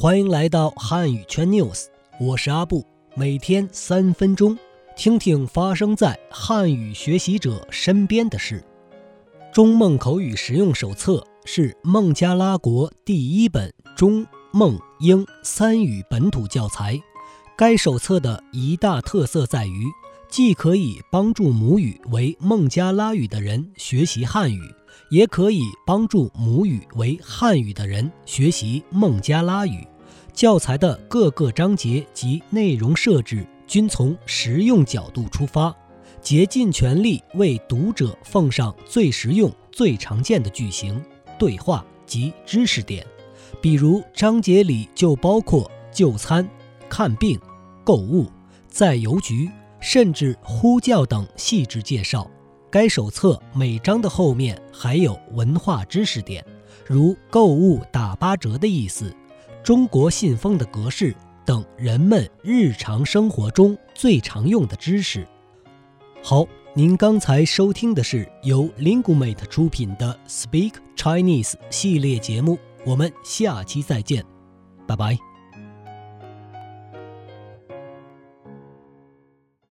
欢迎来到汉语圈 news，我是阿布，每天三分钟，听听发生在汉语学习者身边的事。中孟口语实用手册是孟加拉国第一本中孟英三语本土教材。该手册的一大特色在于，既可以帮助母语为孟加拉语的人学习汉语，也可以帮助母语为汉语的人学习孟加拉语。教材的各个章节及内容设置均从实用角度出发，竭尽全力为读者奉上最实用、最常见的句型、对话及知识点。比如章节里就包括就餐、看病。购物，在邮局，甚至呼叫等细致介绍。该手册每章的后面还有文化知识点，如购物打八折的意思、中国信封的格式等人们日常生活中最常用的知识。好，您刚才收听的是由 Lingumate 出品的 Speak Chinese 系列节目，我们下期再见，拜拜。